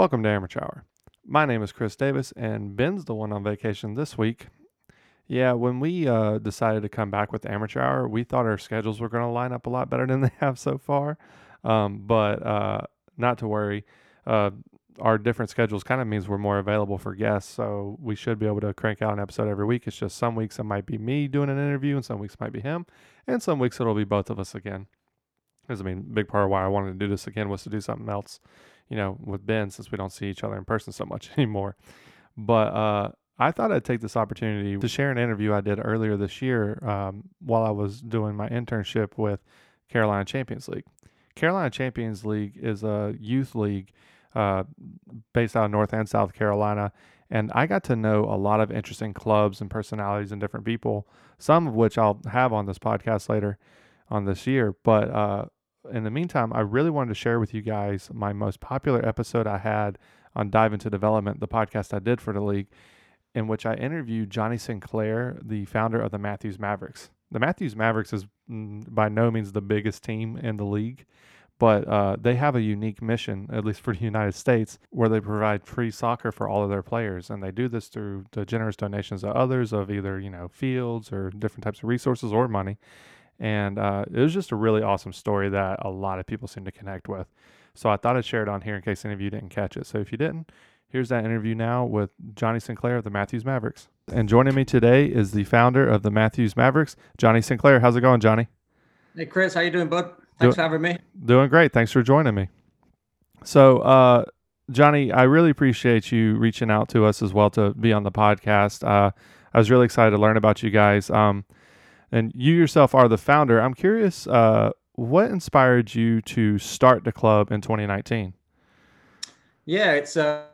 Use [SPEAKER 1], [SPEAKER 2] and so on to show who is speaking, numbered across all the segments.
[SPEAKER 1] Welcome to Amateur Hour. My name is Chris Davis, and Ben's the one on vacation this week. Yeah, when we uh, decided to come back with Amateur Hour, we thought our schedules were going to line up a lot better than they have so far. Um, but uh, not to worry. Uh, our different schedules kind of means we're more available for guests, so we should be able to crank out an episode every week. It's just some weeks it might be me doing an interview, and some weeks might be him, and some weeks it'll be both of us again. Because I mean, big part of why I wanted to do this again was to do something else, you know, with Ben since we don't see each other in person so much anymore. But uh, I thought I'd take this opportunity to share an interview I did earlier this year um, while I was doing my internship with Carolina Champions League. Carolina Champions League is a youth league uh, based out of North and South Carolina. And I got to know a lot of interesting clubs and personalities and different people, some of which I'll have on this podcast later on this year. But uh, in the meantime, I really wanted to share with you guys my most popular episode I had on Dive into Development, the podcast I did for the league, in which I interviewed Johnny Sinclair, the founder of the Matthews Mavericks. The Matthews Mavericks is mm, by no means the biggest team in the league, but uh, they have a unique mission, at least for the United States, where they provide free soccer for all of their players, and they do this through the generous donations of others of either you know fields or different types of resources or money. And uh, it was just a really awesome story that a lot of people seem to connect with. So I thought I'd share it on here in case any of you didn't catch it. So if you didn't, here's that interview now with Johnny Sinclair of the Matthews Mavericks. And joining me today is the founder of the Matthews Mavericks, Johnny Sinclair. How's it going, Johnny?
[SPEAKER 2] Hey Chris, how you doing, bud? Thanks for having me.
[SPEAKER 1] Doing great. Thanks for joining me. So, uh, Johnny, I really appreciate you reaching out to us as well to be on the podcast. Uh, I was really excited to learn about you guys. Um, and you yourself are the founder. I'm curious, uh, what inspired you to start the club in 2019?
[SPEAKER 2] Yeah, it's uh,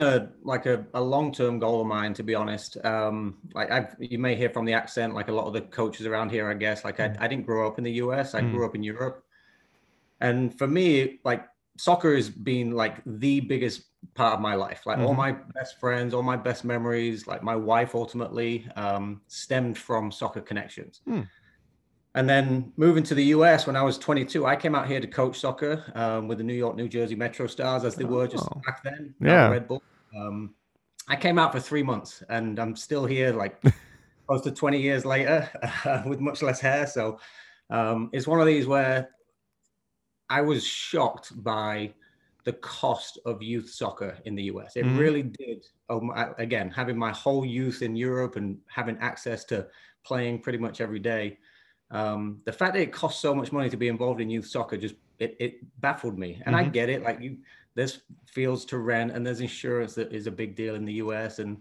[SPEAKER 2] a, like a, a long-term goal of mine, to be honest. Um, like I've, you may hear from the accent, like a lot of the coaches around here, I guess. Like I, mm. I didn't grow up in the US. I mm. grew up in Europe, and for me, like soccer has been like the biggest part of my life. Like mm-hmm. all my best friends, all my best memories, like my wife ultimately um, stemmed from soccer connections. Mm. And then moving to the US when I was 22, I came out here to coach soccer um, with the New York, New Jersey Metro Stars, as they were just oh. back then.
[SPEAKER 1] Yeah.
[SPEAKER 2] Red Bull. Um, I came out for three months and I'm still here like close to 20 years later uh, with much less hair. So um, it's one of these where I was shocked by the cost of youth soccer in the US. It mm-hmm. really did. Um, again, having my whole youth in Europe and having access to playing pretty much every day. Um, the fact that it costs so much money to be involved in youth soccer just it, it baffled me. And mm-hmm. I get it. Like you, there's fields to rent and there's insurance that is a big deal in the US and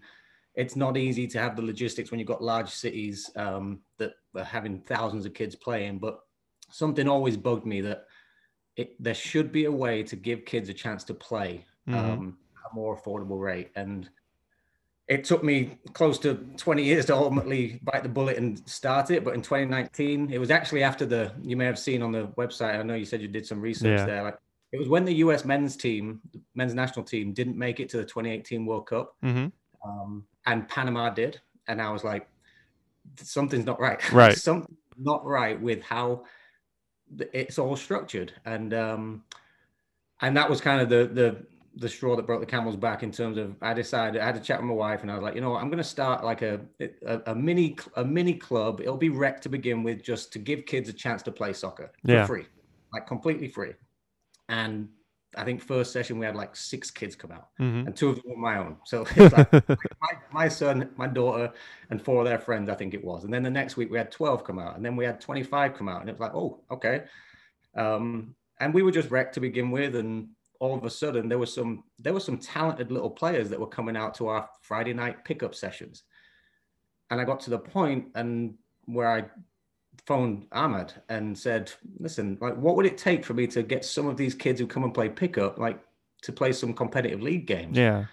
[SPEAKER 2] it's not easy to have the logistics when you've got large cities um, that are having thousands of kids playing but something always bugged me that it, there should be a way to give kids a chance to play mm-hmm. um, at a more affordable rate and it took me close to 20 years to ultimately bite the bullet and start it but in 2019 it was actually after the you may have seen on the website i know you said you did some research yeah. there like it was when the U.S. men's team, men's national team, didn't make it to the 2018 World Cup,
[SPEAKER 1] mm-hmm.
[SPEAKER 2] um, and Panama did, and I was like, something's not right.
[SPEAKER 1] Right.
[SPEAKER 2] something not right with how it's all structured, and um, and that was kind of the the the straw that broke the camel's back in terms of I decided I had to chat with my wife and I was like, you know what, I'm going to start like a, a, a mini a mini club. It'll be rec to begin with, just to give kids a chance to play soccer for
[SPEAKER 1] yeah.
[SPEAKER 2] free, like completely free and I think first session we had like six kids come out,
[SPEAKER 1] mm-hmm.
[SPEAKER 2] and two of them were my own. So like my, my, son, my daughter, and four of their friends, I think it was. And then the next week we had twelve come out, and then we had twenty five come out, and it was like, oh, okay. Um, and we were just wrecked to begin with, and all of a sudden there was some there were some talented little players that were coming out to our Friday night pickup sessions, and I got to the point and where I phoned Ahmed and said, "Listen, like, what would it take for me to get some of these kids who come and play pickup, like, to play some competitive league games?"
[SPEAKER 1] Yeah.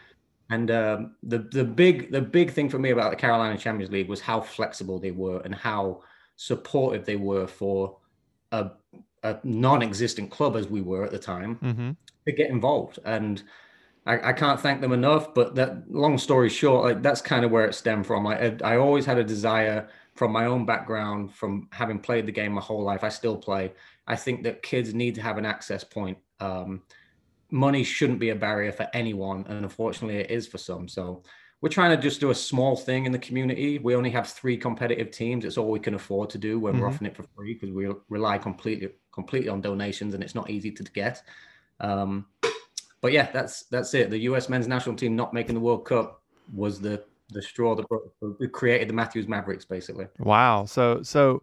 [SPEAKER 2] And um, the the big the big thing for me about the Carolina Champions League was how flexible they were and how supportive they were for a, a non-existent club as we were at the time
[SPEAKER 1] mm-hmm.
[SPEAKER 2] to get involved. And I, I, can't thank them enough. But that long story short, like that's kind of where it stemmed from. Like I, I always had a desire from my own background, from having played the game my whole life, I still play. I think that kids need to have an access point um, money shouldn't be a barrier for anyone, and unfortunately, it is for some. So we're trying to just do a small thing in the community. We only have three competitive teams. It's all we can afford to do when mm-hmm. we're offering it for free because we rely completely completely on donations, and it's not easy to get. Um, but yeah, that's that's it. The U.S. men's national team not making the World Cup was the the straw that created the Matthews Mavericks, basically.
[SPEAKER 1] Wow. So so,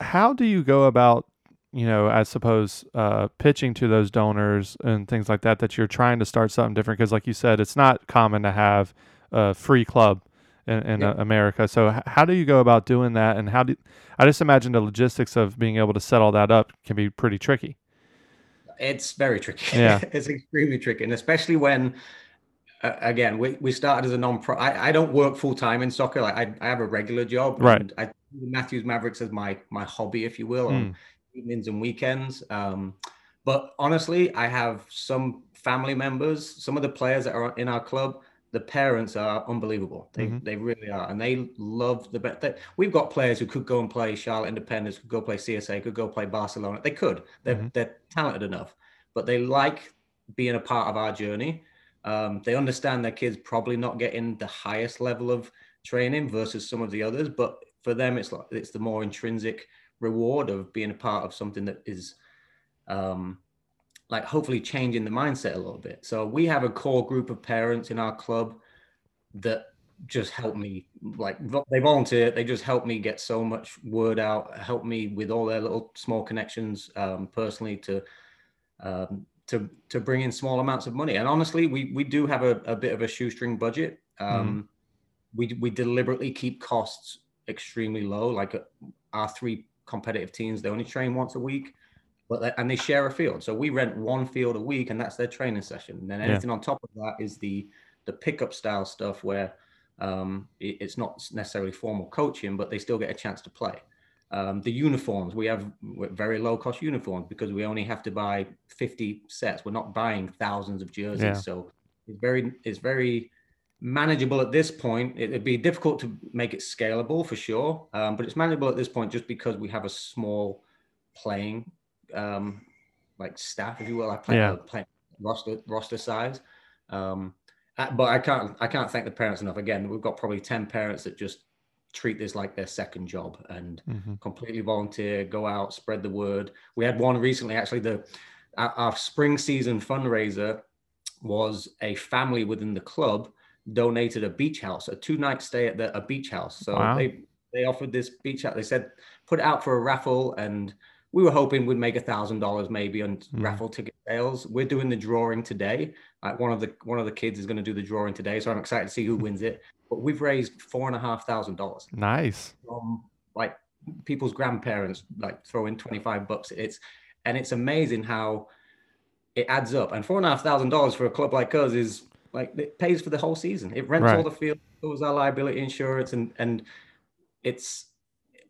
[SPEAKER 1] how do you go about you know, I suppose uh, pitching to those donors and things like that, that you're trying to start something different. Because, like you said, it's not common to have a free club in, in yeah. America. So, h- how do you go about doing that? And how do I just imagine the logistics of being able to set all that up can be pretty tricky.
[SPEAKER 2] It's very tricky.
[SPEAKER 1] Yeah,
[SPEAKER 2] it's extremely tricky, and especially when. Uh, again, we, we started as a non-pro. I, I don't work full time in soccer. Like I, I have a regular job.
[SPEAKER 1] Right.
[SPEAKER 2] I Matthews Mavericks as my my hobby, if you will. Mm evenings and weekends. Um, but honestly, I have some family members, some of the players that are in our club. The parents are unbelievable. They mm-hmm. they really are, and they love the bet. We've got players who could go and play Charlotte Independence, could go play CSA, could go play Barcelona. They could. They're mm-hmm. they're talented enough, but they like being a part of our journey. Um, they understand their kids probably not getting the highest level of training versus some of the others, but for them, it's like it's the more intrinsic reward of being a part of something that is um, like hopefully changing the mindset a little bit. So we have a core group of parents in our club that just help me like they volunteer they just help me get so much word out help me with all their little small connections um, personally to um, to to bring in small amounts of money and honestly we we do have a, a bit of a shoestring budget um, mm. we we deliberately keep costs extremely low like uh, our three competitive teams, they only train once a week, but they, and they share a field. So we rent one field a week, and that's their training session. And then anything yeah. on top of that is the the pickup style stuff where um, it, it's not necessarily formal coaching, but they still get a chance to play. Um, the uniforms we have very low cost uniforms because we only have to buy 50 sets. We're not buying thousands of jerseys, yeah. so it's very it's very manageable at this point. It'd be difficult to make it scalable for sure, um, but it's manageable at this point just because we have a small playing um, like staff, if you will. I play, yeah. play roster roster size. Um, uh, but I can't I can't thank the parents enough. Again, we've got probably ten parents that just treat this like their second job and mm-hmm. completely volunteer, go out, spread the word. We had one recently, actually. The our, our spring season fundraiser was a family within the club donated a beach house, a two night stay at the, a beach house. So wow. they they offered this beach house. They said put it out for a raffle, and we were hoping we'd make a thousand dollars maybe on mm. raffle ticket sales. We're doing the drawing today. Like one of the one of the kids is going to do the drawing today, so I'm excited to see who wins it. But we've raised four and a half thousand dollars.
[SPEAKER 1] Nice.
[SPEAKER 2] From like people's grandparents like throw in 25 bucks. It's and it's amazing how it adds up. And four and a half thousand dollars for a club like us is like it pays for the whole season. It rents right. all the field, covers our liability insurance, and and it's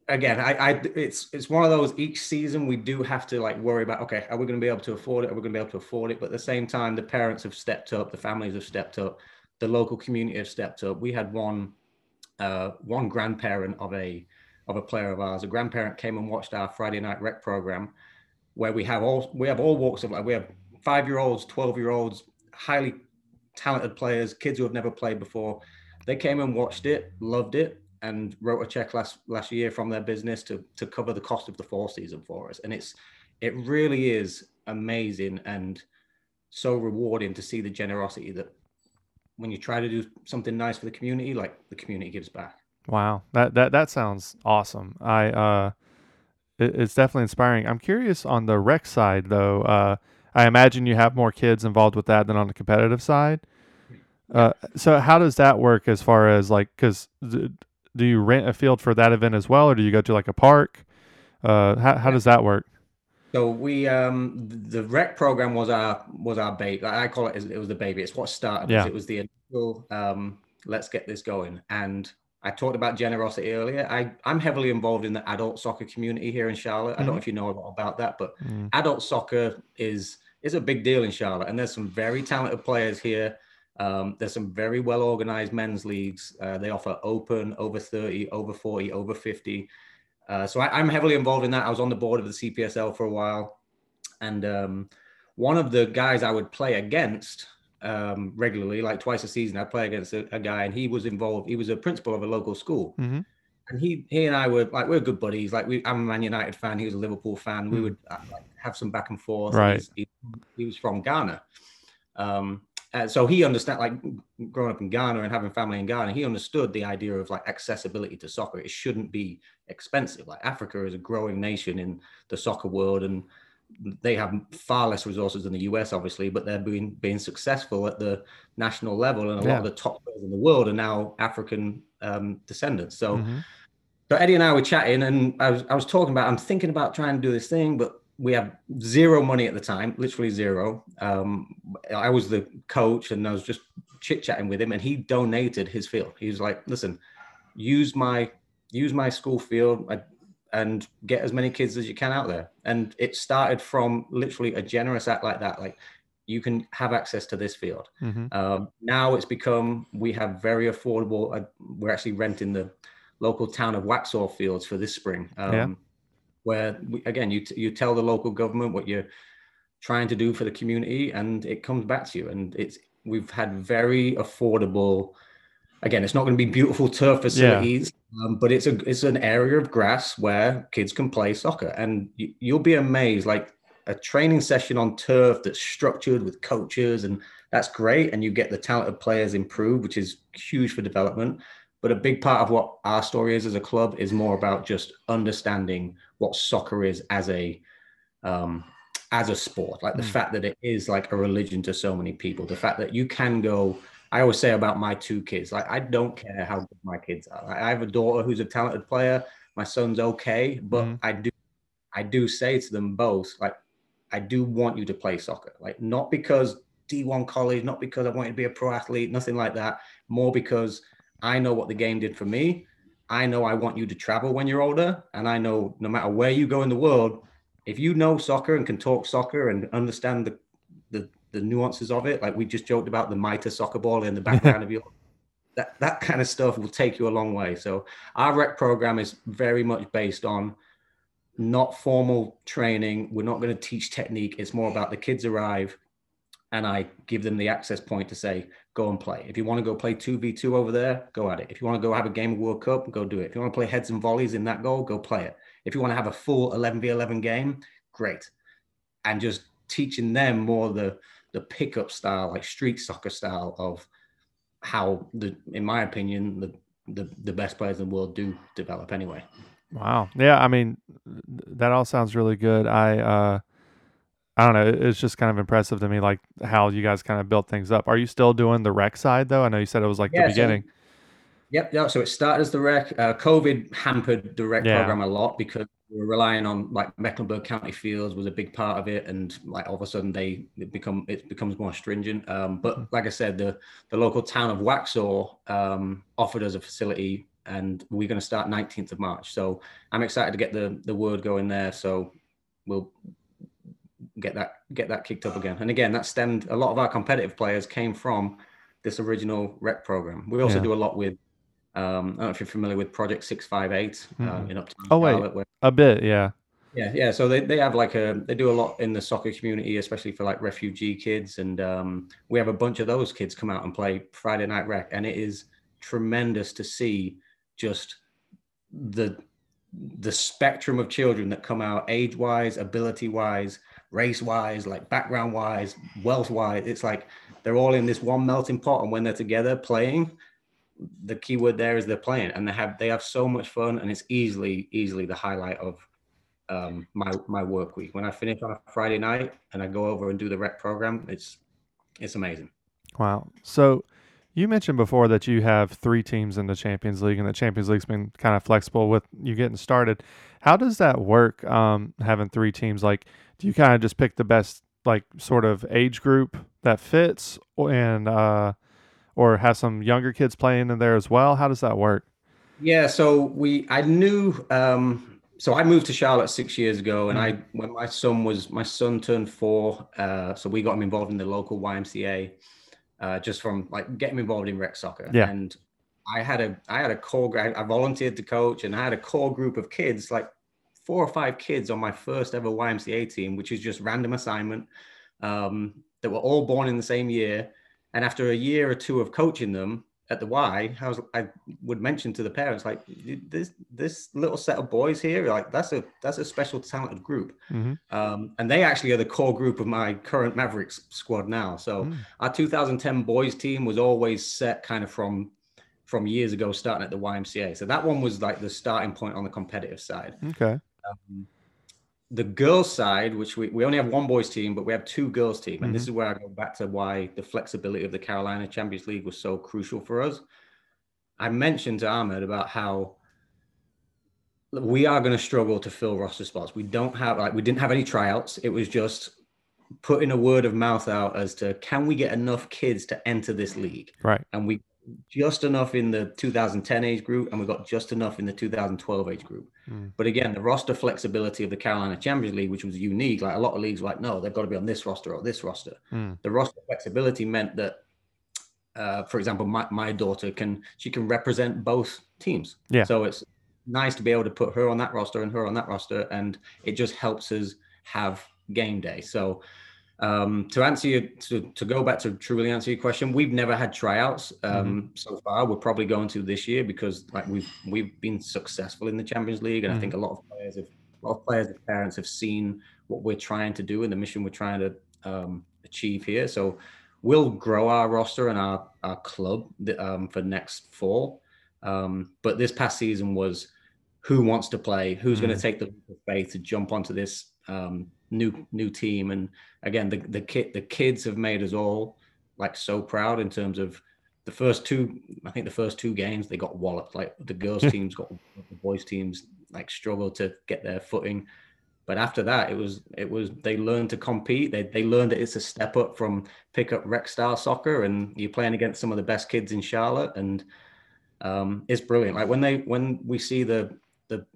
[SPEAKER 2] again, I, I it's it's one of those each season we do have to like worry about okay, are we going to be able to afford it? Are we going to be able to afford it? But at the same time, the parents have stepped up, the families have stepped up, the local community have stepped up. We had one uh, one grandparent of a of a player of ours. A grandparent came and watched our Friday night rec program, where we have all we have all walks of life. We have five year olds, twelve year olds, highly talented players, kids who have never played before. They came and watched it, loved it, and wrote a check last last year from their business to to cover the cost of the fall season for us. And it's it really is amazing and so rewarding to see the generosity that when you try to do something nice for the community, like the community gives back.
[SPEAKER 1] Wow, that that that sounds awesome. I uh, it, it's definitely inspiring. I'm curious on the rec side though. Uh, I imagine you have more kids involved with that than on the competitive side. Uh, so how does that work as far as like, cause th- do you rent a field for that event as well, or do you go to like a park? Uh, how, how does that work?
[SPEAKER 2] So we, um, the rec program was our, was our baby. I call it, it was the baby. It's what started. Yeah. It was the initial, um, let's get this going. And I talked about generosity earlier. I, I'm heavily involved in the adult soccer community here in Charlotte. Mm-hmm. I don't know mm-hmm. if you know a lot about that, but mm. adult soccer is is a big deal in Charlotte, and there's some very talented players here. Um, there's some very well organized men's leagues. Uh, they offer open, over 30, over 40, over 50. Uh, so I, am heavily involved in that. I was on the board of the CPSL for a while, and um, one of the guys I would play against um, regularly, like twice a season, I'd play against a, a, guy, and he was involved. He was a principal of a local school,
[SPEAKER 1] mm-hmm.
[SPEAKER 2] and he he and I were like we are good buddies. Like we, I'm a Man United fan. He was a Liverpool fan. Mm-hmm. We mm. would uh, like, have some back and forth.
[SPEAKER 1] Right.
[SPEAKER 2] He, he, was from Ghana. Um, uh, so he understand like growing up in Ghana and having family in Ghana, he understood the idea of like accessibility to soccer. It shouldn't be expensive. Like Africa is a growing nation in the soccer world, and they have far less resources than the US, obviously, but they're being being successful at the national level, and a yeah. lot of the top players in the world are now African um, descendants. So. Mm-hmm. So Eddie and I were chatting, and I was I was talking about I'm thinking about trying to do this thing, but we have zero money at the time, literally zero. Um, I was the coach and I was just chit chatting with him, and he donated his field. He was like, "Listen, use my use my school field and get as many kids as you can out there." And it started from literally a generous act like that, like you can have access to this field. Mm-hmm. Um, now it's become we have very affordable. Uh, we're actually renting the local town of Waxhaw fields for this spring. Um, yeah where we, again you you tell the local government what you're trying to do for the community and it comes back to you. And it's we've had very affordable again it's not going to be beautiful turf facilities yeah. um, but it's a it's an area of grass where kids can play soccer. And you, you'll be amazed like a training session on turf that's structured with coaches and that's great. And you get the talented players improved which is huge for development but a big part of what our story is as a club is more about just understanding what soccer is as a um, as a sport. Like the mm. fact that it is like a religion to so many people. The fact that you can go. I always say about my two kids, like I don't care how good my kids are. Like, I have a daughter who's a talented player. My son's okay, but mm. I do, I do say to them both, like, I do want you to play soccer. Like not because D1 college, not because I want you to be a pro athlete, nothing like that. More because I know what the game did for me. I know I want you to travel when you're older. And I know no matter where you go in the world, if you know soccer and can talk soccer and understand the, the, the nuances of it, like we just joked about the Mitre soccer ball in the background of your that, that kind of stuff will take you a long way. So our rec program is very much based on not formal training. We're not going to teach technique. It's more about the kids arrive and I give them the access point to say, go and play. If you want to go play 2v2 over there, go at it. If you want to go have a game of World Cup, go do it. If you want to play heads and volleys in that goal, go play it. If you want to have a full 11v11 game, great. And just teaching them more the the pickup style, like street soccer style of how the in my opinion, the the, the best players in the world do develop anyway.
[SPEAKER 1] Wow. Yeah, I mean that all sounds really good. I uh I don't know. It's just kind of impressive to me, like how you guys kind of built things up. Are you still doing the rec side though? I know you said it was like yeah, the beginning. So,
[SPEAKER 2] yep. Yeah. So it started as the rec. Uh, COVID hampered the rec yeah. program a lot because we were relying on like Mecklenburg County Fields was a big part of it, and like all of a sudden they it become it becomes more stringent. Um, but hmm. like I said, the the local town of Waxhaw um, offered us a facility, and we're going to start 19th of March. So I'm excited to get the the word going there. So we'll get that get that kicked up again. And again, that stemmed a lot of our competitive players came from this original rec program. We also yeah. do a lot with um, I don't know if you're familiar with Project Six Five Eight uh, mm-hmm. in Uptown.
[SPEAKER 1] Oh wait, where, a bit, yeah.
[SPEAKER 2] Yeah, yeah. So they, they have like a they do a lot in the soccer community, especially for like refugee kids, and um, we have a bunch of those kids come out and play Friday Night Rec, and it is tremendous to see just the the spectrum of children that come out age wise, ability wise, race wise, like background wise, wealth wise. It's like they're all in this one melting pot, and when they're together playing, the key word there is they're playing, and they have they have so much fun, and it's easily easily the highlight of um, my my work week. When I finish on a Friday night and I go over and do the rec program, it's it's amazing.
[SPEAKER 1] Wow. So you mentioned before that you have three teams in the Champions League, and the Champions League's been kind of flexible with you getting started. How does that work? Um, having three teams, like, do you kind of just pick the best, like, sort of age group that fits, and uh, or have some younger kids playing in there as well? How does that work?
[SPEAKER 2] Yeah, so we I knew. Um, so I moved to Charlotte six years ago, and mm-hmm. I when my son was my son turned four, uh, so we got him involved in the local YMCA uh, just from like getting involved in rec soccer.
[SPEAKER 1] Yeah.
[SPEAKER 2] And I had a I had a core I volunteered to coach and I had a core group of kids, like four or five kids on my first ever YMCA team, which is just random assignment. um, that were all born in the same year. And after a year or two of coaching them at the Y, I was I would mention to the parents like this this little set of boys here, like that's a that's a special talented group,
[SPEAKER 1] Mm-hmm.
[SPEAKER 2] um, and they actually are the core group of my current Mavericks squad now. So
[SPEAKER 1] Mm.
[SPEAKER 2] our 2010 boys team was always set kind of from from years ago, starting at the YMCA. So that one was like the starting point on the competitive side.
[SPEAKER 1] Okay.
[SPEAKER 2] Um, the girls side, which we, we only have one boys team, but we have two girls team. And this mm-hmm. is where I go back to why the flexibility of the Carolina Champions League was so crucial for us. I mentioned to Ahmed about how we are going to struggle to fill roster spots. We don't have like we didn't have any tryouts. It was just putting a word of mouth out as to can we get enough kids to enter this league?
[SPEAKER 1] Right.
[SPEAKER 2] And we just enough in the 2010 age group, and we got just enough in the 2012 age group.
[SPEAKER 1] Mm.
[SPEAKER 2] But again, the roster flexibility of the Carolina Champions League, which was unique, like a lot of leagues, were like no, they've got to be on this roster or this roster.
[SPEAKER 1] Mm.
[SPEAKER 2] The roster flexibility meant that, uh, for example, my, my daughter can she can represent both teams.
[SPEAKER 1] Yeah.
[SPEAKER 2] So it's nice to be able to put her on that roster and her on that roster, and it just helps us have game day. So um, to answer you, to, to go back to truly answer your question, we've never had tryouts um, so far. We're probably going to this year because like we've we've been successful in the Champions League, and I think a lot of players have a lot of players and parents have seen what we're trying to do and the mission we're trying to um, achieve here. So we'll grow our roster and our our club um, for next fall. Um, but this past season was who wants to play, who's going to take the faith to jump onto this um, new new team. And again, the the kid the kids have made us all like so proud in terms of the first two. I think the first two games they got walloped. Like the girls teams got the boys teams like struggled to get their footing. But after that, it was it was they learned to compete. They they learned that it's a step up from pick up rec style soccer, and you're playing against some of the best kids in Charlotte, and um, it's brilliant. Like when they when we see the the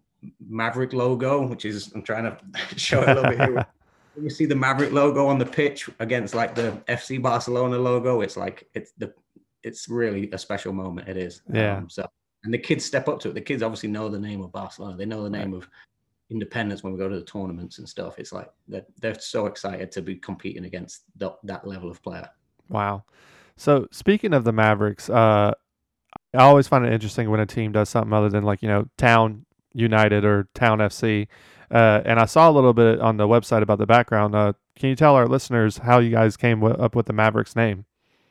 [SPEAKER 2] Maverick logo, which is I'm trying to show it a little bit here. When you see the Maverick logo on the pitch against like the FC Barcelona logo, it's like it's the it's really a special moment. It is.
[SPEAKER 1] Yeah.
[SPEAKER 2] Um, so and the kids step up to it. The kids obviously know the name of Barcelona. They know the name of Independence when we go to the tournaments and stuff. It's like they're, they're so excited to be competing against the, that level of player.
[SPEAKER 1] Wow. So speaking of the Mavericks, uh, I always find it interesting when a team does something other than like you know Town United or Town FC. Uh, and I saw a little bit on the website about the background. Uh, can you tell our listeners how you guys came w- up with the Mavericks name?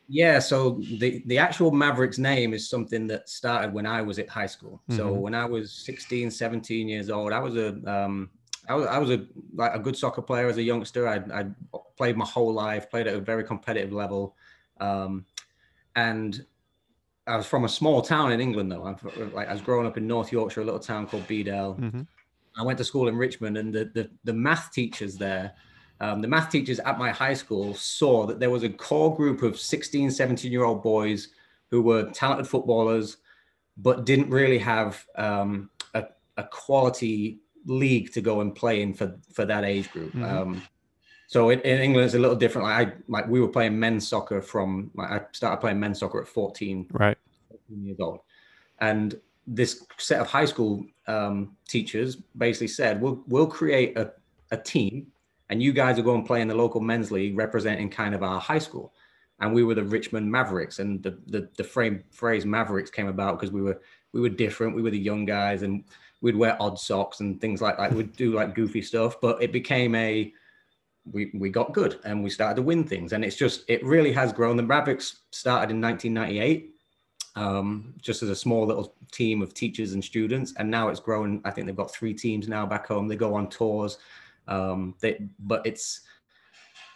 [SPEAKER 2] Yeah, so the the actual Mavericks name is something that started when I was at high school. So
[SPEAKER 1] Mhm.
[SPEAKER 2] when I was 16, 17 years old, I was a um I was I was a like a good soccer player as a youngster. I I played my whole life, played at a very competitive level. Um and I was from a small town in England though. I'm fr- like I was growing up in North Yorkshire, a little town called Bedale.
[SPEAKER 1] Mm-hmm.
[SPEAKER 2] I went to school in Richmond, and the the, the math teachers there, um, the math teachers at my high school saw that there was a core group of 16, 17 year old boys who were talented footballers, but didn't really have um, a, a quality league to go and play in for for that age group.
[SPEAKER 1] Mhm.
[SPEAKER 2] Um, so in, in England, it's a little different. Like I like we were playing men's soccer from like I started playing men's soccer at 14,
[SPEAKER 1] Right.
[SPEAKER 2] 14 years old. And this set of high school um, teachers basically said, we'll, we'll create a, a team and you guys will go and play in the local men's league representing kind of our high school. And we were the Richmond Mavericks. And the, the, the frame, phrase Mavericks came about because we were, we were different. We were the young guys and we'd wear odd socks and things like that. We'd do like goofy stuff, but it became a, we, we got good and we started to win things. And it's just, it really has grown. The Mavericks started in 1998 um, just as a small little team of teachers and students. And now it's grown. I think they've got three teams now back home. They go on tours. Um, they, but it's,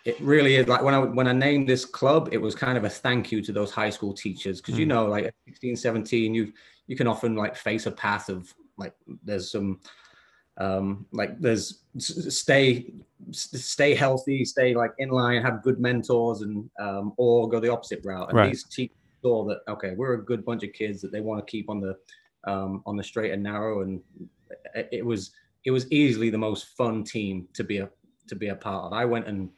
[SPEAKER 2] it really is like when I when I named this club, it was kind of a thank you to those high school teachers because you
[SPEAKER 1] Mm.
[SPEAKER 2] know, like at 16, 17, you you can often like face a path of like there's some um like there's stay stay healthy, stay like in line, have good mentors, and um or go the opposite route. And
[SPEAKER 1] Right.
[SPEAKER 2] these teachers saw that okay, we're a good bunch of kids that they want to keep on the um on the straight and narrow, and it, was it was easily the most fun team to be a to be a part of. I went and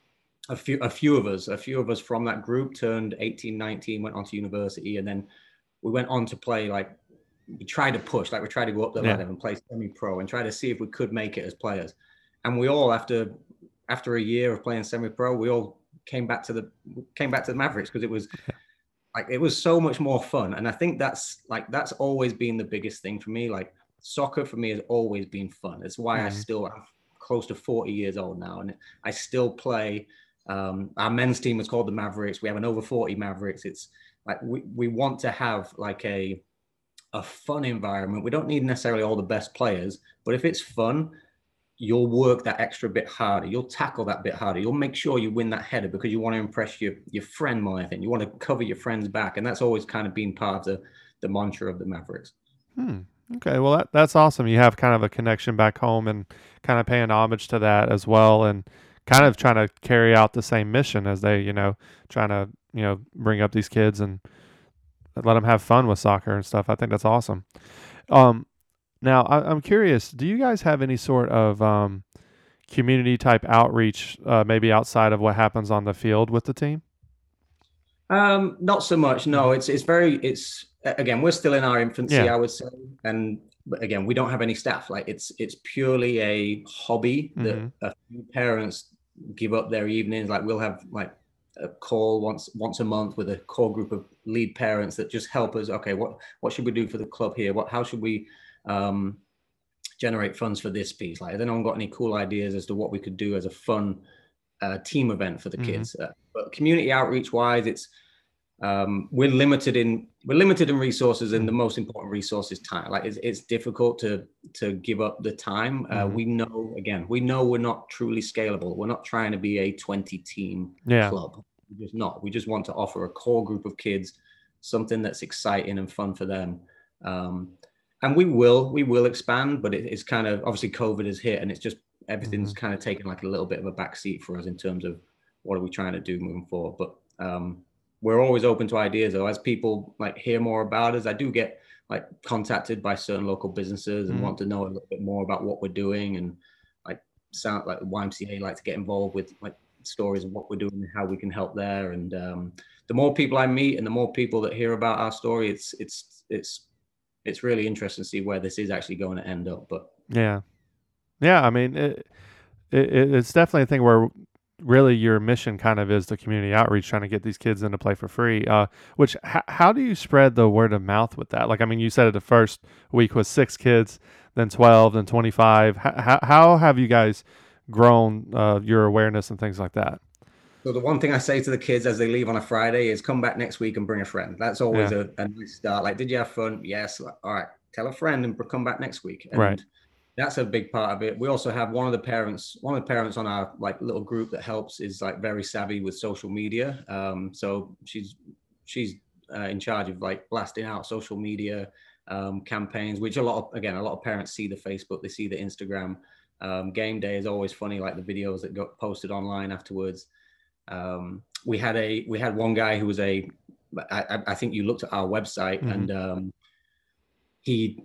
[SPEAKER 2] a few a few of us, a few of us from that group turned 18, 19, went on to university, and then we went on to play like we tried to push, like we tried to go up the
[SPEAKER 1] Yeah.
[SPEAKER 2] ladder and play semi-pro and try to see if we could make it as players. And we all after after a year of playing semi-pro, we all came back to the came back to the Mavericks because it was like it was so much more fun. And I think that's like that's always been the biggest thing for me. Like soccer for me has always been fun. It's why mm-hmm. I still am close to 40 years old now, and I still play. Um, our men's team is called the Mavericks. We have an over 40 Mavericks. It's like we, we want to have like a a fun environment. We don't need necessarily all the best players, but if it's fun, you'll work that extra bit harder. You'll tackle that bit harder. You'll make sure you win that header because you want to impress your your friend more. I think you want to cover your friend's back, and that's always kind of been part of the the mantra of the Mavericks.
[SPEAKER 1] Hmm. Okay, well that, that's awesome. You have kind of a connection back home and kind of paying homage to that as well, and kind of trying to carry out the same mission as they, you know, trying to you know bring up these kids and let them have fun with soccer and stuff. I think that's awesome. Um, now I, am curious, do you guys have any sort of um, community type outreach, uh, maybe outside of what happens on the field with the team?
[SPEAKER 2] Um, not so much. No, it's it's very it's again we're still in our infancy, yeah. I would say, and again we don't have any staff. Like it's it's purely a hobby that mm-hmm. a few parents give up their evenings. Like we'll have like a call once once a month with a core group of lead parents that just help us. Okay, what what should we do for the club here? What how should we um, generate funds for this piece? Like, has anyone got any cool ideas as to what we could do as a fun uh, team event for the mm-hmm. kids? Uh, but community outreach wise, it's um, we're limited in we're limited in resources, and the most important resource is time. Like, it's, it's difficult to to give up the time. Uh, mm-hmm. We know again, we know we're not truly scalable. We're not trying to be a twenty team yeah. club we're just not. We just want to offer a core group of kids something that's exciting and fun for them. Um, and we will, we will expand, but it, it's kind of obviously COVID has hit, and it's just everything's mm-hmm. kind of taken like a little bit of a backseat for us in terms of what are we trying to do moving forward. But um, we're always open to ideas, though. As people like hear more about us, I do get like contacted by certain local businesses and mm-hmm. want to know a little bit more about what we're doing and like sound like YMCA like to get involved with like stories of what we're doing and how we can help there. And um, the more people I meet and the more people that hear about our story, it's it's it's it's really interesting to see where this is actually going to end up. But
[SPEAKER 1] yeah, yeah, I mean, it, it it's definitely a thing where really your mission kind of is the community outreach trying to get these kids into play for free uh, which h- how do you spread the word of mouth with that like i mean you said it the first week was six kids then 12 then 25 how, how have you guys grown uh, your awareness and things like that?
[SPEAKER 2] So the one thing I say to the kids as they leave on a Friday is come back next week and bring a friend. That's always yeah. a, a nice start. Like, did you have fun? Yes. All right. Tell a friend and come back next week. And
[SPEAKER 1] right.
[SPEAKER 2] That's a big part of it. We also have one of the parents, one of the parents on our like little group that helps is like very savvy with social media. Um, so she's she's uh, in charge of like blasting out social media um, campaigns, which a lot of again a lot of parents see the Facebook, they see the Instagram. Um, game day is always funny, like the videos that got posted online afterwards. Um, we had a we had one guy who was a I, I think you looked at our website mm-hmm. and um, he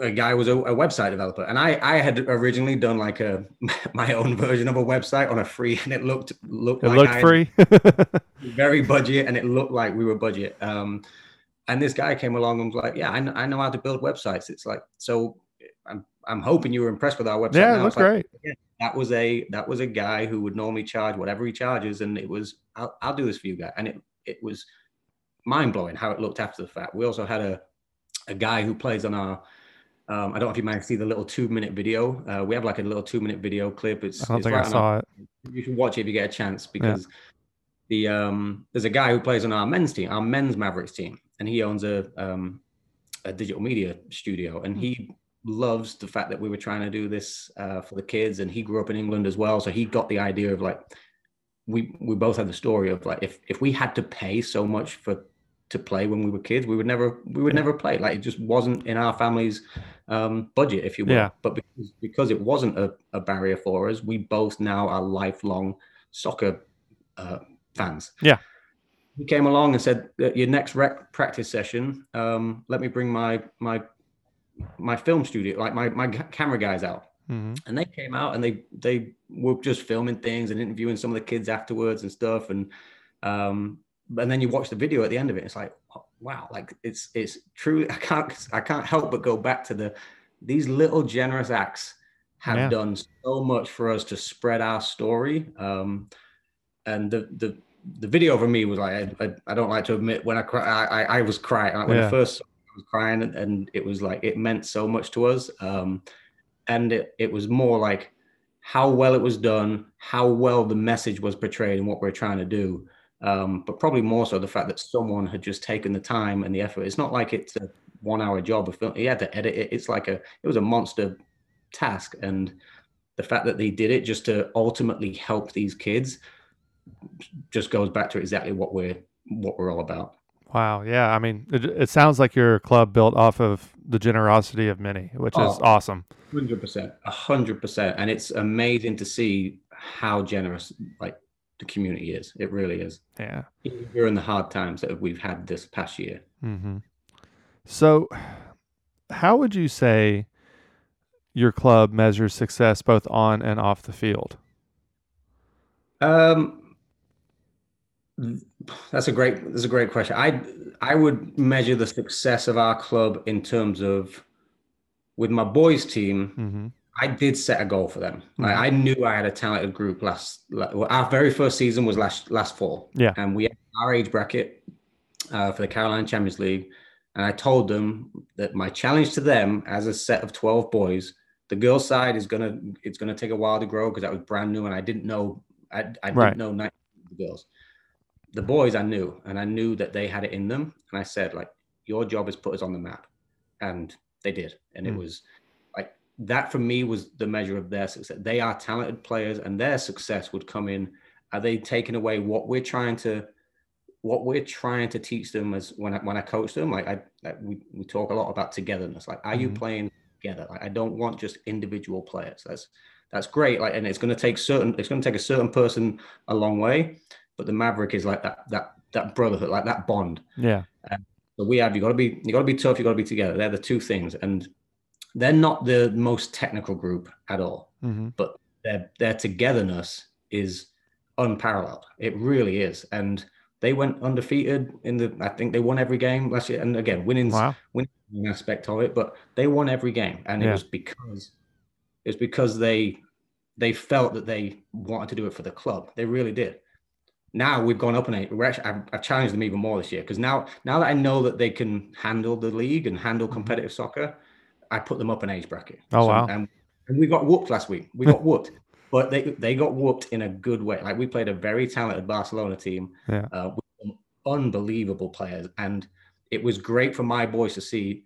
[SPEAKER 2] a guy was a, a, website developer and I I had originally done like a my own version of a website on a free and it looked looked
[SPEAKER 1] it
[SPEAKER 2] like
[SPEAKER 1] looked free
[SPEAKER 2] very budget and it looked like we were budget um, and this guy came along and was like yeah I, know, I know how to build websites it's like so I'm hoping you were impressed with our website.
[SPEAKER 1] Yeah, that's great.
[SPEAKER 2] that was a that was a guy who would normally charge whatever he charges, and it was I'll, I'll do this for you guys, and it it was mind blowing how it looked after the fact. We also had a a guy who plays on our um, I don't know if you might see the little two minute video. Uh, we have like a little two minute video clip. It's,
[SPEAKER 1] I don't
[SPEAKER 2] it's
[SPEAKER 1] think right I saw
[SPEAKER 2] our,
[SPEAKER 1] it.
[SPEAKER 2] You should watch it if you get a chance because yeah. the um, there's a guy who plays on our men's team, our men's Mavericks team, and he owns a um, a digital media studio, and he loves the fact that we were trying to do this uh, for the kids, and he grew up in England as well, so he got the idea of like we we both had the story of like if if we had to pay so much for to play when we were kids, we would never we would never play. Like it just wasn't in our family's um, budget, if you will.
[SPEAKER 1] Yeah.
[SPEAKER 2] But because because it wasn't a, a barrier for us, we both now are lifelong soccer uh, fans.
[SPEAKER 1] Yeah.
[SPEAKER 2] He came along and said, "Your next rec practice session, um, let me bring my my my film studio, like my my camera guys out, mm-hmm. and they came out and they they were just filming things and interviewing some of the kids afterwards and stuff, and um, and then you watch the video at the end of it, it's like wow, like it's it's true. I can't I can't help but go back to the these little generous acts have yeah. done so much for us to spread our story. Um, and the the the video for me was like I, I, I don't like to admit when I cry I, I was crying like when
[SPEAKER 1] Yeah.
[SPEAKER 2] I first was crying and, it was like it meant so much to us um and it, it was more like how well it was done how well the message was portrayed and what we're trying to do um but probably more so the fact that someone had just taken the time and the effort it's not like it's a one hour job of film he had to edit it it's like a it was a monster task and the fact that they did it just to ultimately help these kids just goes back to exactly what we're what we're all about.
[SPEAKER 1] Wow. Yeah. I mean, it, it sounds like your club built off of the generosity of many, which is
[SPEAKER 2] Oh.
[SPEAKER 1] awesome.
[SPEAKER 2] Hundred percent, hundred percent, and it's amazing to see how generous like the community is. It really is.
[SPEAKER 1] Yeah.
[SPEAKER 2] Even during the hard times that we've had this past year.
[SPEAKER 1] hmm So, how would you say your club measures success both on and off the field?
[SPEAKER 2] Um, that's a great that's a great question. I I would measure the success of our club in terms of with my boys team.
[SPEAKER 1] hmm
[SPEAKER 2] I did set a goal for them. Like, I knew I had a talented group last. well, Our very first season was last last fall.
[SPEAKER 1] Yeah.
[SPEAKER 2] and we had our age bracket uh, for the Carolina Champions League, and I told them that my challenge to them as a set of twelve boys, the girls' side is gonna it's gonna take a while to grow because that was brand new and I didn't know I, I didn't
[SPEAKER 1] Right.
[SPEAKER 2] know 90 the girls. The boys I knew, and I knew that they had it in them, and I said like, your job is put us on the map, and they did, and it
[SPEAKER 1] Mm.
[SPEAKER 2] was like that for me was the measure of their success. They are talented players, and their success would come in. Are they taking away what we're trying to, what we're trying to teach them as when I, when I coach them? Like I, like we, we talk a lot about togetherness. Like, are you
[SPEAKER 1] Mhm.
[SPEAKER 2] playing together? Like I don't want just individual players. That's that's great. Like, and it's going to take certain, it's going to take a certain person a long way. But the Maverick is like that that that brotherhood, like that bond.
[SPEAKER 1] Yeah.
[SPEAKER 2] So we have you got to be you got to be tough, you got to be together. They're the two things, and they're not the most technical group at all.
[SPEAKER 1] hmm
[SPEAKER 2] Their their togetherness is unparalleled. It really is, and they went undefeated in the. I think they won every game last year, and again, winning's
[SPEAKER 1] Wow.
[SPEAKER 2] an aspect of it, but they won every game, and it was because it's because they they felt that they wanted to do it for the club. They really did. Now we've gone up an eight. We're actually I've, I've challenged them even more this year because now now that I know that they can handle the league and handle
[SPEAKER 1] Mhm.
[SPEAKER 2] competitive soccer, I put them up an age bracket.
[SPEAKER 1] Oh, wow.
[SPEAKER 2] And, and we got whooped last week. We got whooped, but they they got whooped in a good way. Like we played a very talented Barcelona team
[SPEAKER 1] Yeah.
[SPEAKER 2] uh, with some unbelievable players, and it was great for my boys to see.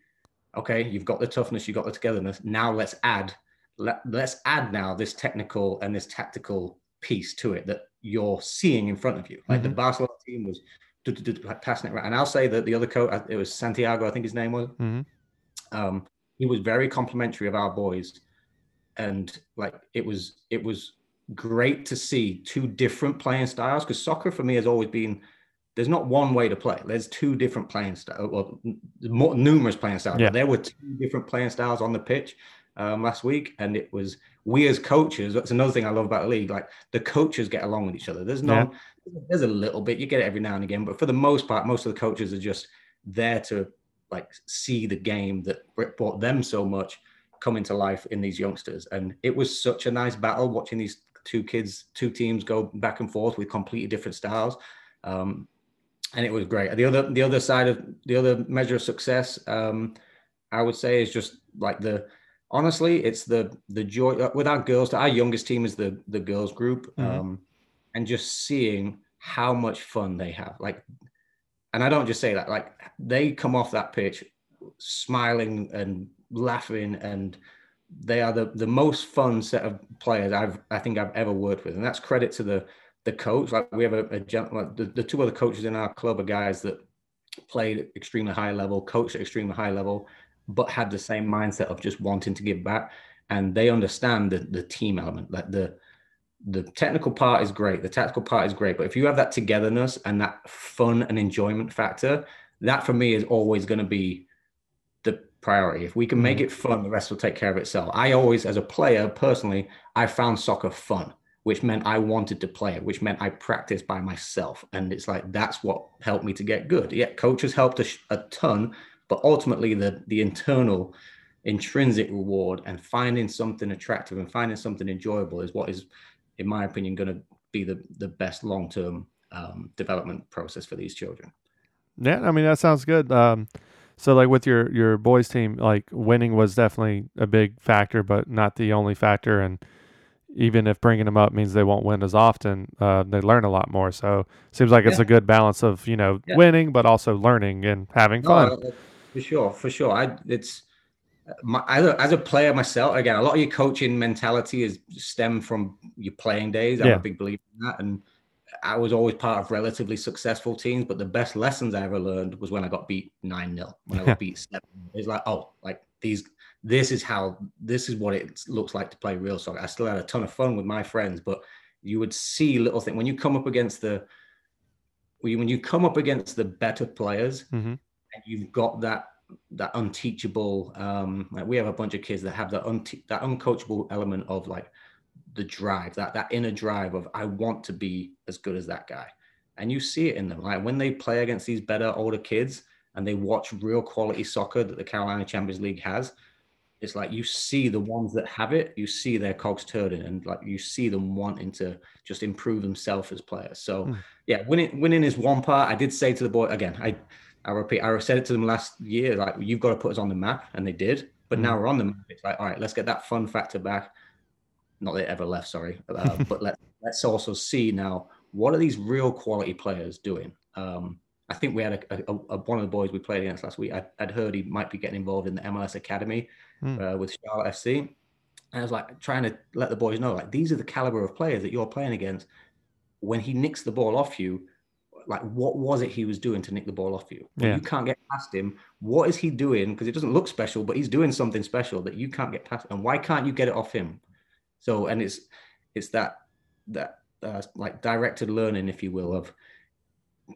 [SPEAKER 2] Okay, you've got the toughness, you've got the togetherness. Now let's add let, let's add now this technical and this tactical piece to it that you're seeing in front of you. Like the
[SPEAKER 1] Mhm.
[SPEAKER 2] Barcelona team was passing it around. And I'll say that the other coach, it was Santiago, I think his name was.
[SPEAKER 1] hmm
[SPEAKER 2] Um, he was very complimentary of our boys, and like it was it was great to see two different playing styles because soccer for me has always been there's not one way to play. There's two different playing styles, well, more, numerous playing styles.
[SPEAKER 1] Yeah.
[SPEAKER 2] There were two different playing styles on the pitch um, last week, and it was we as coaches. That's another thing I love about the league. Like the coaches get along with each other. There's no, there's a little bit you get it every now and again, but for the most part, most of the coaches are just there to like see the game that brought them so much come into life in these youngsters. And it was such a nice battle watching these two kids, two teams go back and forth with completely different styles. Um, and it was great. The other, the other side of the other measure of success, um, I would say, is just like the honestly, it's the the joy uh, with our girls. Our youngest team is the the girls group,
[SPEAKER 1] Mhm.
[SPEAKER 2] um, and just seeing how much fun they have. Like, and I don't just say that. Like, they come off that pitch smiling and laughing, and they are the the most fun set of players I've I think I've ever worked with, and that's credit to the the coach. Like, we have a, a like, the, the two other coaches in our club are guys that played extremely high level, coached at extremely high level, but had the same mindset of just wanting to give back. And they understand the, the team element. Like the the technical part is great, the tactical part is great, but if you have that togetherness and that fun and enjoyment factor, that for me is always going to be the priority. If we can make mm. it fun, the rest will take care of itself. I always, as a player personally, I found soccer fun, which meant I wanted to play it, which meant I practiced by myself. And it's like that's what helped me to get good. Yeah, coaches helped a, a ton, but ultimately the the internal intrinsic reward and finding something attractive and finding something enjoyable is what is in my opinion going to be the the best long term um, development process for these children.
[SPEAKER 1] Yeah, I mean that sounds good. Um, so like with your your boys team, like winning was definitely a big factor, but not the only factor. And even if bringing them up means they won't win as often, uh, they learn a lot more. So seems like it's a good balance of you know
[SPEAKER 2] Yeah.
[SPEAKER 1] winning, but also learning and having
[SPEAKER 2] No,
[SPEAKER 1] fun.
[SPEAKER 2] For sure, for sure. I it's my as a, as a player myself. Again, a lot of your coaching mentality is stem from your playing days. I'm
[SPEAKER 1] Yeah.
[SPEAKER 2] a big believer in that, and I was always part of relatively successful teams. But the best lessons I ever learned was when I got beat nine 0 when I got beat seven. It's like, oh, like these. This is how. This is what it looks like to play real soccer. I still had a ton of fun with my friends, but you would see little things when you come up against the when you- come up against the better players
[SPEAKER 1] hmm
[SPEAKER 2] and you've got that that unteachable um like we have a bunch of kids that have that unte- that uncoachable element of like the drive that that inner drive of i want to be as good as that guy. And you see it in them like when they play against these better older kids and they watch real quality soccer that the carolina champions league has it's like you see the ones that have it you see their cogs turning and like you see them wanting to just improve themselves as players. So
[SPEAKER 1] Hmm.
[SPEAKER 2] yeah winning winning is one part. I did say to the boy again i I repeat, I said it to them last year, like you've got to put us on the map, and they did. But now we're on the map. It's like, all right, let's get that fun factor back. Not that it ever left, sorry, uh, but let let's also see now what are these real quality players doing. Um, I think we had a, a, a, one of the boys we played against last week. I, I'd heard he might be getting involved in the MLS academy
[SPEAKER 1] Hmm.
[SPEAKER 2] uh, with Charlotte FC. And I was like trying to let the boys know, like these are the caliber of players that you're playing against. When he nicks the ball off you, like what was it he was doing to nick the ball off you?
[SPEAKER 1] Yeah.
[SPEAKER 2] you can't get past him, what is he doing? Because it doesn't look special, but he's doing something special that you can't get past. And why can't you get it off him? So, and it's it's that that uh, like directed learning, if you will, of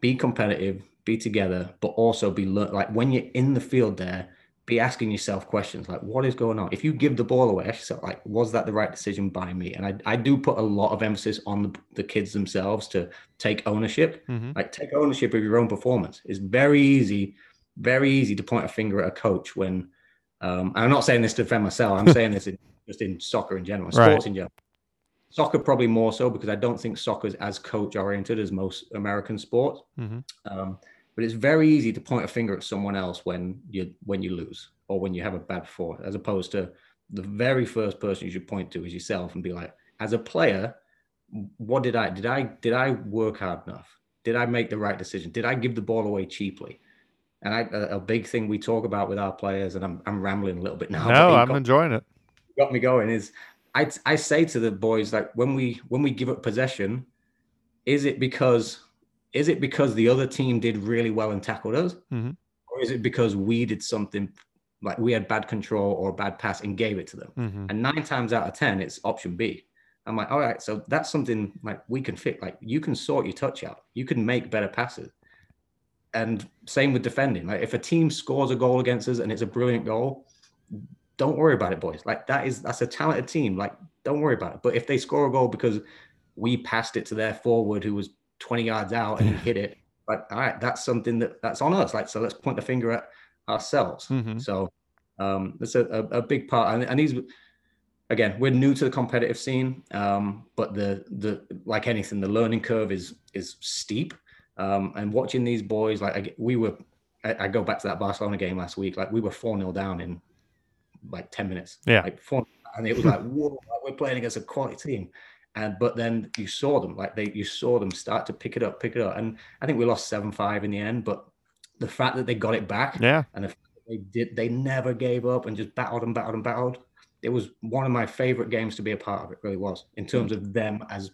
[SPEAKER 2] be competitive, be together, but also be like when you're in the field there, be asking yourself questions like, what is going on? If you give the ball away, yourself, like, was that the right decision by me? And I, I do put a lot of emphasis on the, the kids themselves to take ownership.
[SPEAKER 1] hmm
[SPEAKER 2] Like, take ownership of your own performance. It's very easy, very easy to point a finger at a coach when, um, I'm not saying this to defend myself, I'm saying this in, just in soccer in general,
[SPEAKER 1] Right.
[SPEAKER 2] sports in general. Soccer probably more so because I don't think soccer is as coach oriented as most American sports.
[SPEAKER 1] hmm
[SPEAKER 2] Um, but it's very easy to point a finger at someone else when you when you lose or when you have a bad performance, as opposed to the very first person you should point to is yourself and be like, as a player, what did I did I did I work hard enough? Did I make the right decision? Did I give the ball away cheaply? And I, a, a big thing we talk about with our players, and I'm, I'm rambling a little bit now.
[SPEAKER 1] No, I'm
[SPEAKER 2] got-
[SPEAKER 1] enjoying it.
[SPEAKER 2] got me going is I I say to the boys like when we when we give up possession, is it because is it because the other team did really well and tackled us,
[SPEAKER 1] Mhm.
[SPEAKER 2] or is it because we did something like we had bad control or bad pass and gave it to them?
[SPEAKER 1] hmm
[SPEAKER 2] And nine times out of ten, it's option B. I'm like, all right, so that's something like we can fit. Like you can sort your touch out, you can make better passes. And same with defending. Like if a team scores a goal against us and it's a brilliant goal, don't worry about it, boys. Like that is that's a talented team. Like don't worry about it. But if they score a goal because we passed it to their forward who was 20 yards out and hit it, But all right, that's something that that's on us. Like so, let's point the finger at ourselves.
[SPEAKER 1] hmm
[SPEAKER 2] So um, that's a, a, a big part. And, and these, again, we're new to the competitive scene, um, but the the like anything, the learning curve is is steep. Um, and watching these boys, like I, we were, I, I go back to that Barcelona game last week. Like we were four 0 down in like ten minutes.
[SPEAKER 1] Yeah.
[SPEAKER 2] like four, and it was like whoa, like, we're playing against a quality team. And but then you saw them, like they, you saw them start to pick it up, pick it up. And I think we lost seven five in the end, but the fact that they got it back
[SPEAKER 1] Yeah.
[SPEAKER 2] and the they did they never gave up and just battled and battled and battled it was one of my favorite games to be a part of it really was in terms of them as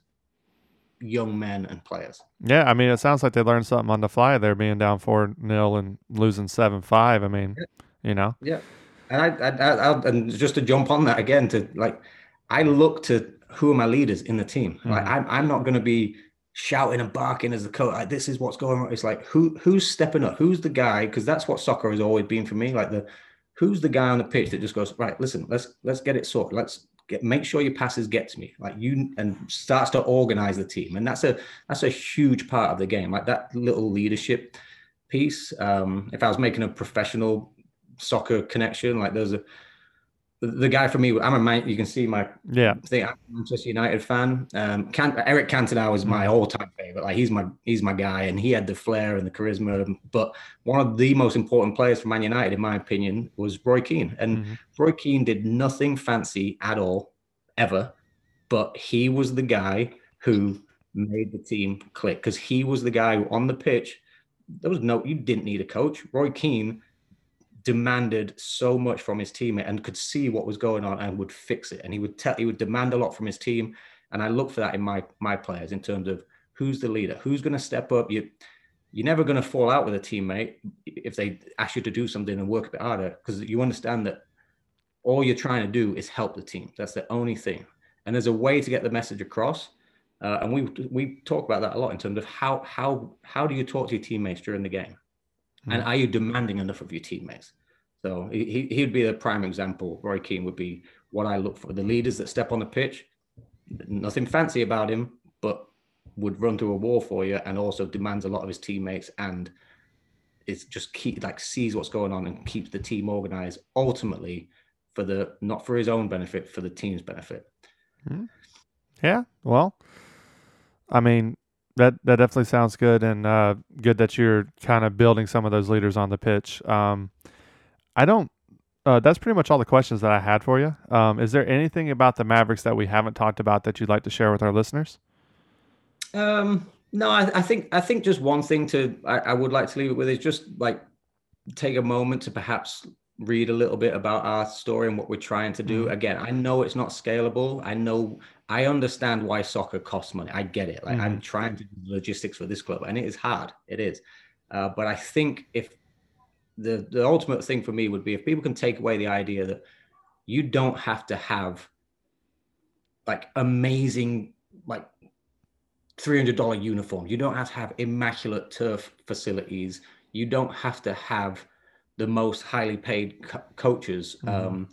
[SPEAKER 2] young men and players
[SPEAKER 1] Yeah, I mean, it sounds like they learned something on the fly there, being down four 0 and losing seven five. I mean, you know,
[SPEAKER 2] yeah and I, I, I, I and just to jump on that again to like i look to who are my leaders in the team? Like
[SPEAKER 1] Mhm.
[SPEAKER 2] I'm, I'm not going to be shouting and barking as the coach like this is what's going on. It's like who who's stepping up? Who's the guy? Because that's what soccer has always been for me like the who's the guy on the pitch that just goes right listen let's let's get it sorted. Let's get make sure your passes get to me. Like you and starts to organize the team. And that's a that's a huge part of the game. Like that little leadership piece um if i was making a professional soccer connection like there's a the guy for me, I'm a man. You can see my
[SPEAKER 1] yeah
[SPEAKER 2] thing. I'm a Manchester United fan. Um, Can, Eric Cantona was my all-time favorite. Like he's my he's my guy, and he had the flair and the charisma. But one of the most important players for Man United, in my opinion, was Roy Keane. And mm-hmm. Roy Keane did nothing fancy at all, ever. But he was the guy who made the team click because he was the guy on the pitch. There was no, you didn't need a coach. Roy Keane demanded so much from his team and could see what was going on and would fix it. And he would tell, he would demand a lot from his team. And I look for that in my my players in terms of who's the leader, who's going to step up. You you're never going to fall out with a teammate if they ask you to do something and work a bit harder because you understand that all you're trying to do is help the team. That's the only thing. And there's a way to get the message across. Uh, and we we talk about that a lot in terms of how how how do you talk to your teammates during the game, mm. and are you demanding enough of your teammates? So he he would be the prime example. Roy Keane would be what I look for. The leaders that step on the pitch, nothing fancy about him, but would run through a wall for you, and also demands a lot of his teammates, and is just keep like sees what's going on and keeps the team organized. Ultimately, for the not for his own benefit, for the team's benefit.
[SPEAKER 1] Mm. Yeah, well, I mean, that that definitely sounds good, and uh, good that you're kind of building some of those leaders on the pitch. Um, I don't. Uh, that's pretty much all the questions that I had for you. Um, is there anything about the Mavericks that we haven't talked about that you'd like to share with our listeners?
[SPEAKER 2] Um, no, I, I, think I think just one thing to I, I would like to leave it with is just like take a moment to perhaps read a little bit about our story and what we're trying to do. Mm-hmm. Again, I know it's not scalable. I know I understand why soccer costs money. I get it. Like mm-hmm. I'm trying to do logistics for this club, and it is hard. It is. Uh, but I think if the the ultimate thing for me would be if people can take away the idea that you don't have to have like amazing like $300 uniform. You don't have to have immaculate turf facilities. You don't have to have the most highly paid co- coaches. Mm-hmm. Um,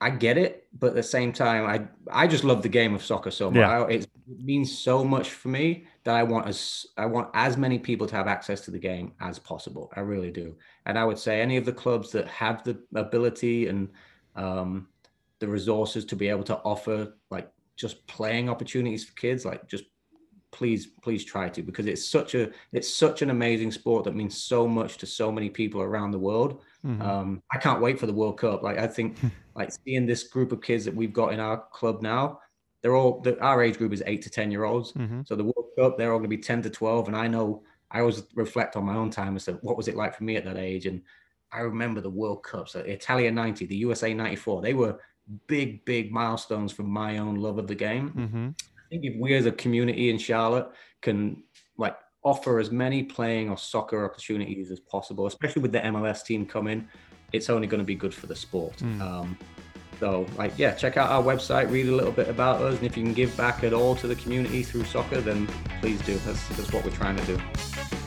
[SPEAKER 2] I get it, but at the same time, I I just love the game of soccer so much. Yeah. I, it means so much for me that I want as I want as many people to have access to the game as possible. I really do, and I would say any of the clubs that have the ability and um, the resources to be able to offer like just playing opportunities for kids, like just please please try to because it's such a it's such an amazing sport that means so much to so many people around the world mm-hmm. um, i can't wait for the world cup. Like i think like seeing this group of kids that we've got in our club now they're all the, our age group is 8 to 10 year olds. Mm-hmm. so the world cup they're all going to be 10 to 12 and i know i always reflect on my own time and say what was it like for me at that age? And i remember the world cups so italia 90 the usa 94 they were big big milestones for my own love of the game. Mm-hmm. Think if we as a community in Charlotte can like offer as many playing or soccer opportunities as possible, especially with the MLS team coming, it's only going to be good for the sport. Mm. Um, so, like, yeah, check out our website, read a little bit about us, and if you can give back at all to the community through soccer, then please do. That's, that's what we're trying to do.